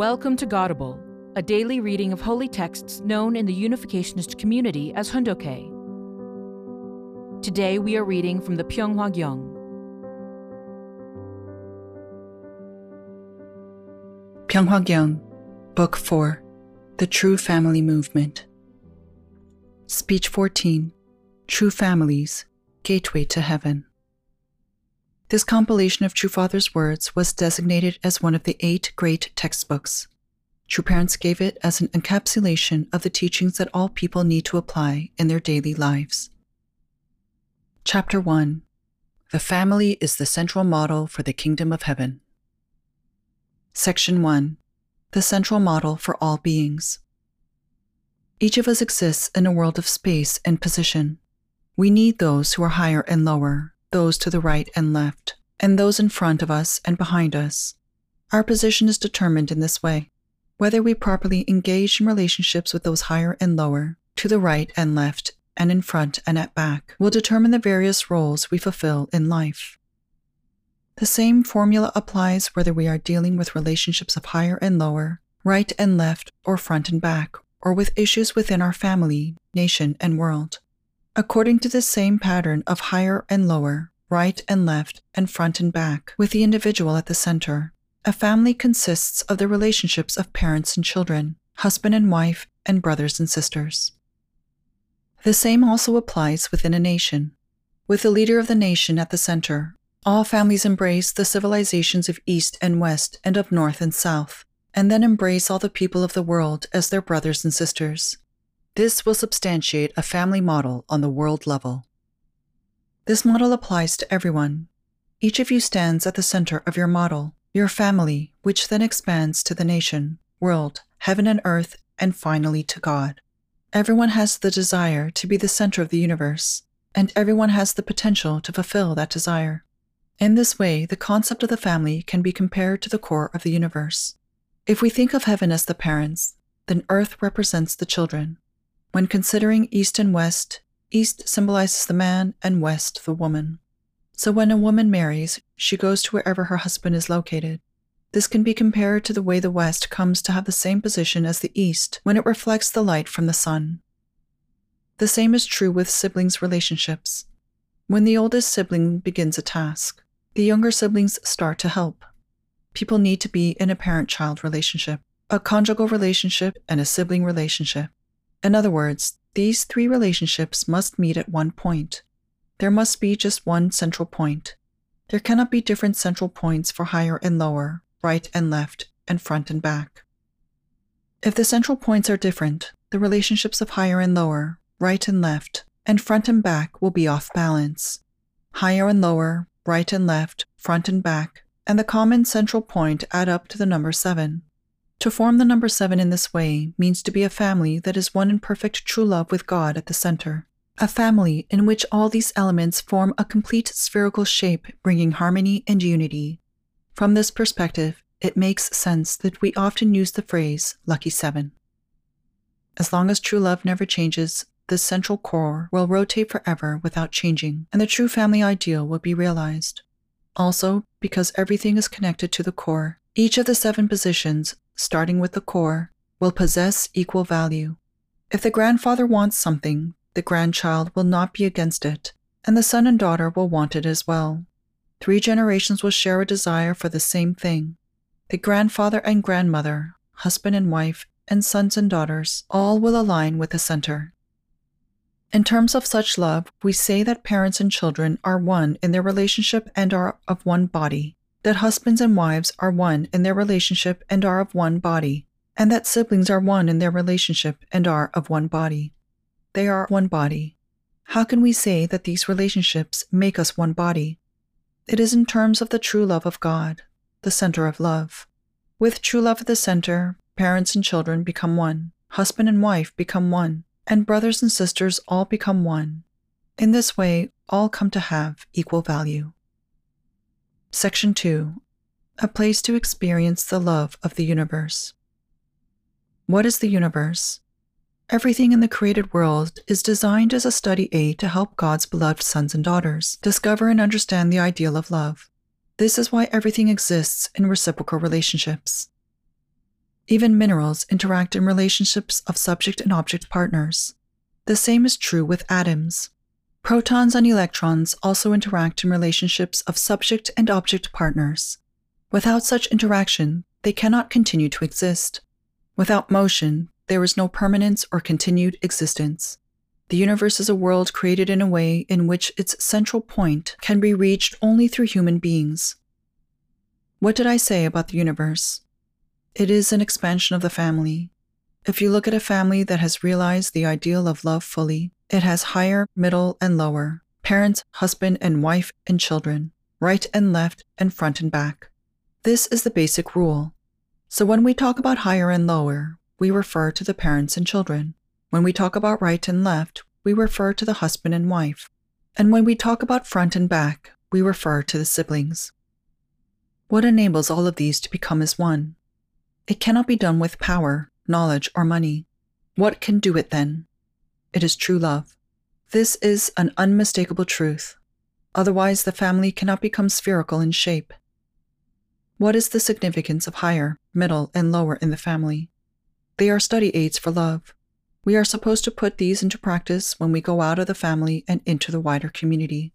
Welcome to Godable, a daily reading of holy texts known in the Unificationist community as Hoondokhae. Today we are reading from the Pyeonghwa Gyeong. Pyeonghwa Gyeong, Book 4 The True Family Movement. Speech 14 True Families Gateway to Heaven. This compilation of True Father's words was designated as one of the eight great textbooks. True Parents gave it as an encapsulation of the teachings that all people need to apply in their daily lives. Chapter 1 The Family is the Central Model for the Kingdom of Heaven. Section 1 The Central Model for All Beings. Each of us exists in a world of space and position. We need those who are higher and lower, those to the right and left, and those in front of us and behind us. Our position is determined in this way. Whether we properly engage in relationships with those higher and lower, to the right and left, and in front and at back, will determine the various roles we fulfill in life. The same formula applies whether we are dealing with relationships of higher and lower, right and left, or front and back, or with issues within our family, nation, and world. According to the same pattern of higher and lower, right and left, and front and back, with the individual at the center, a family consists of the relationships of parents and children, husband and wife, and brothers and sisters. The same also applies within a nation. With the leader of the nation at the center, all families embrace the civilizations of East and West and of North and South, and then embrace all the people of the world as their brothers and sisters. This will substantiate a family model on the world level. This model applies to everyone. Each of you stands at the center of your model, your family, which then expands to the nation, world, heaven and earth, and finally to God. Everyone has the desire to be the center of the universe, and everyone has the potential to fulfill that desire. In this way, the concept of the family can be compared to the core of the universe. If we think of heaven as the parents, then earth represents the children, when considering East and West, East symbolizes the man and West the woman. So when a woman marries, she goes to wherever her husband is located. This can be compared to the way the West comes to have the same position as the East when it reflects the light from the sun. The same is true with siblings' relationships. When the oldest sibling begins a task, the younger siblings start to help. People need to be in a parent child relationship, a conjugal relationship, and a sibling relationship. In other words, these three relationships must meet at one point. There must be just one central point. There cannot be different central points for higher and lower, right and left, and front and back. If the central points are different, the relationships of higher and lower, right and left, and front and back will be off balance. Higher and lower, right and left, front and back, and the common central point add up to the number seven. To form the number seven in this way means to be a family that is one in perfect true love with God at the center. A family in which all these elements form a complete spherical shape, bringing harmony and unity. From this perspective, it makes sense that we often use the phrase lucky seven. As long as true love never changes, this central core will rotate forever without changing, and the true family ideal will be realized. Also, because everything is connected to the core, each of the seven positions starting with the core, will possess equal value. If the grandfather wants something, the grandchild will not be against it, and the son and daughter will want it as well. Three generations will share a desire for the same thing. The grandfather and grandmother, husband and wife, and sons and daughters all will align with the center. In terms of such love, we say that parents and children are one in their relationship and are of one body that husbands and wives are one in their relationship and are of one body, and that siblings are one in their relationship and are of one body. They are one body. How can we say that these relationships make us one body? It is in terms of the true love of God, the center of love. With true love at the center, parents and children become one, husband and wife become one, and brothers and sisters all become one. In this way, all come to have equal value. Section 2 A place to experience the love of the universe. What is the universe? Everything in the created world is designed as a study aid to help God's beloved sons and daughters discover and understand the ideal of love. This is why everything exists in reciprocal relationships. Even minerals interact in relationships of subject and object partners. The same is true with atoms. Protons and electrons also interact in relationships of subject and object partners. Without such interaction, they cannot continue to exist. Without motion, there is no permanence or continued existence. The universe is a world created in a way in which its central point can be reached only through human beings. What did I say about the universe? It is an expansion of the family. If you look at a family that has realized the ideal of love fully, it has higher, middle, and lower, parents, husband and wife, and children, right and left, and front and back. This is the basic rule. So when we talk about higher and lower, we refer to the parents and children. When we talk about right and left, we refer to the husband and wife. And when we talk about front and back, we refer to the siblings. What enables all of these to become as one? It cannot be done with power, knowledge, or money. What can do it then? It is true love. This is an unmistakable truth. Otherwise, the family cannot become spherical in shape. What is the significance of higher, middle, and lower in the family? They are study aids for love. We are supposed to put these into practice when we go out of the family and into the wider community.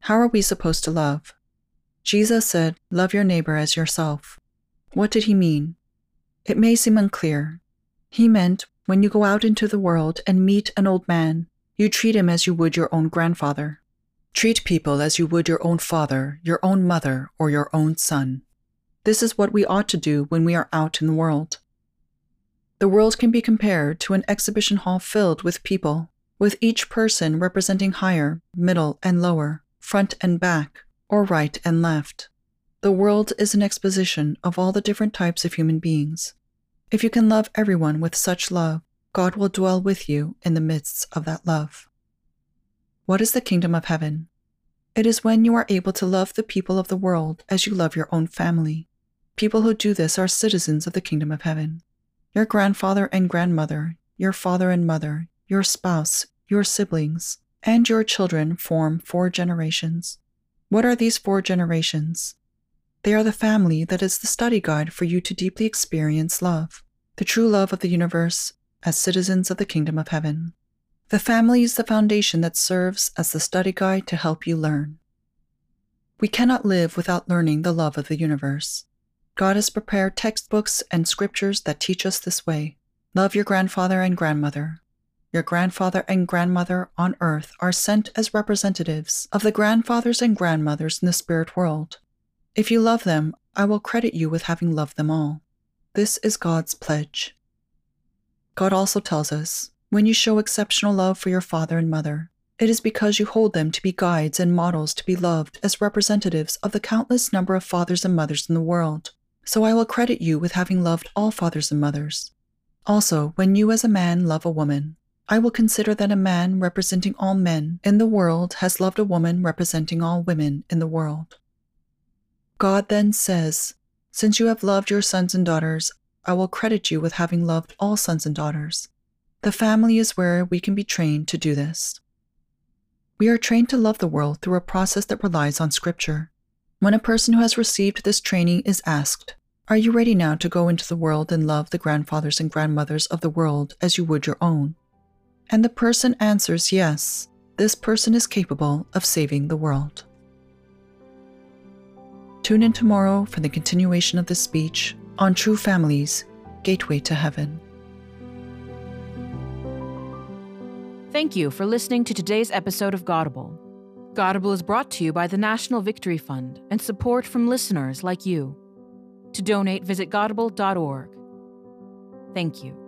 How are we supposed to love? Jesus said, Love your neighbor as yourself. What did he mean? It may seem unclear. He meant when you go out into the world and meet an old man, you treat him as you would your own grandfather. Treat people as you would your own father, your own mother, or your own son. This is what we ought to do when we are out in the world. The world can be compared to an exhibition hall filled with people, with each person representing higher, middle, and lower, front and back, or right and left. The world is an exposition of all the different types of human beings. If you can love everyone with such love, God will dwell with you in the midst of that love. What is the kingdom of heaven? It is when you are able to love the people of the world as you love your own family. People who do this are citizens of the kingdom of heaven. Your grandfather and grandmother, your father and mother, your spouse, your siblings, and your children form four generations. What are these four generations? They are the family that is the study guide for you to deeply experience love, the true love of the universe, as citizens of the kingdom of heaven. The family is the foundation that serves as the study guide to help you learn. We cannot live without learning the love of the universe. God has prepared textbooks and scriptures that teach us this way. Love your grandfather and grandmother. Your grandfather and grandmother on earth are sent as representatives of the grandfathers and grandmothers in the spirit world. If you love them, I will credit you with having loved them all. This is God's pledge. God also tells us when you show exceptional love for your father and mother, it is because you hold them to be guides and models to be loved as representatives of the countless number of fathers and mothers in the world. So I will credit you with having loved all fathers and mothers. Also, when you as a man love a woman, I will consider that a man representing all men in the world has loved a woman representing all women in the world. God then says, Since you have loved your sons and daughters, I will credit you with having loved all sons and daughters. The family is where we can be trained to do this. We are trained to love the world through a process that relies on Scripture. When a person who has received this training is asked, Are you ready now to go into the world and love the grandfathers and grandmothers of the world as you would your own? And the person answers yes, this person is capable of saving the world. Tune in tomorrow for the continuation of this speech on True Families Gateway to Heaven. Thank you for listening to today's episode of Godable. Godable is brought to you by the National Victory Fund and support from listeners like you. To donate, visit godable.org. Thank you.